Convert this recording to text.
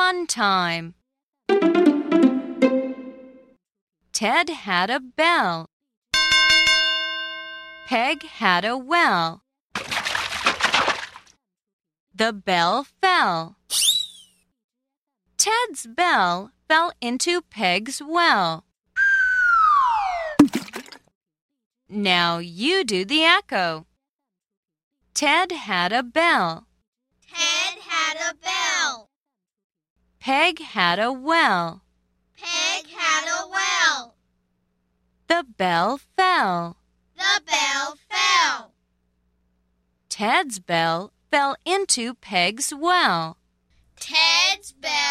fun time. Ted had a bell. Peg had a well. The bell fell. Ted's bell fell into Peg's well. Now you do the echo. Ted had a bell. Ted had a bell. Peg had a well. Peg had a well. The bell fell. The bell fell. Ted's bell fell into Peg's well. Ted's bell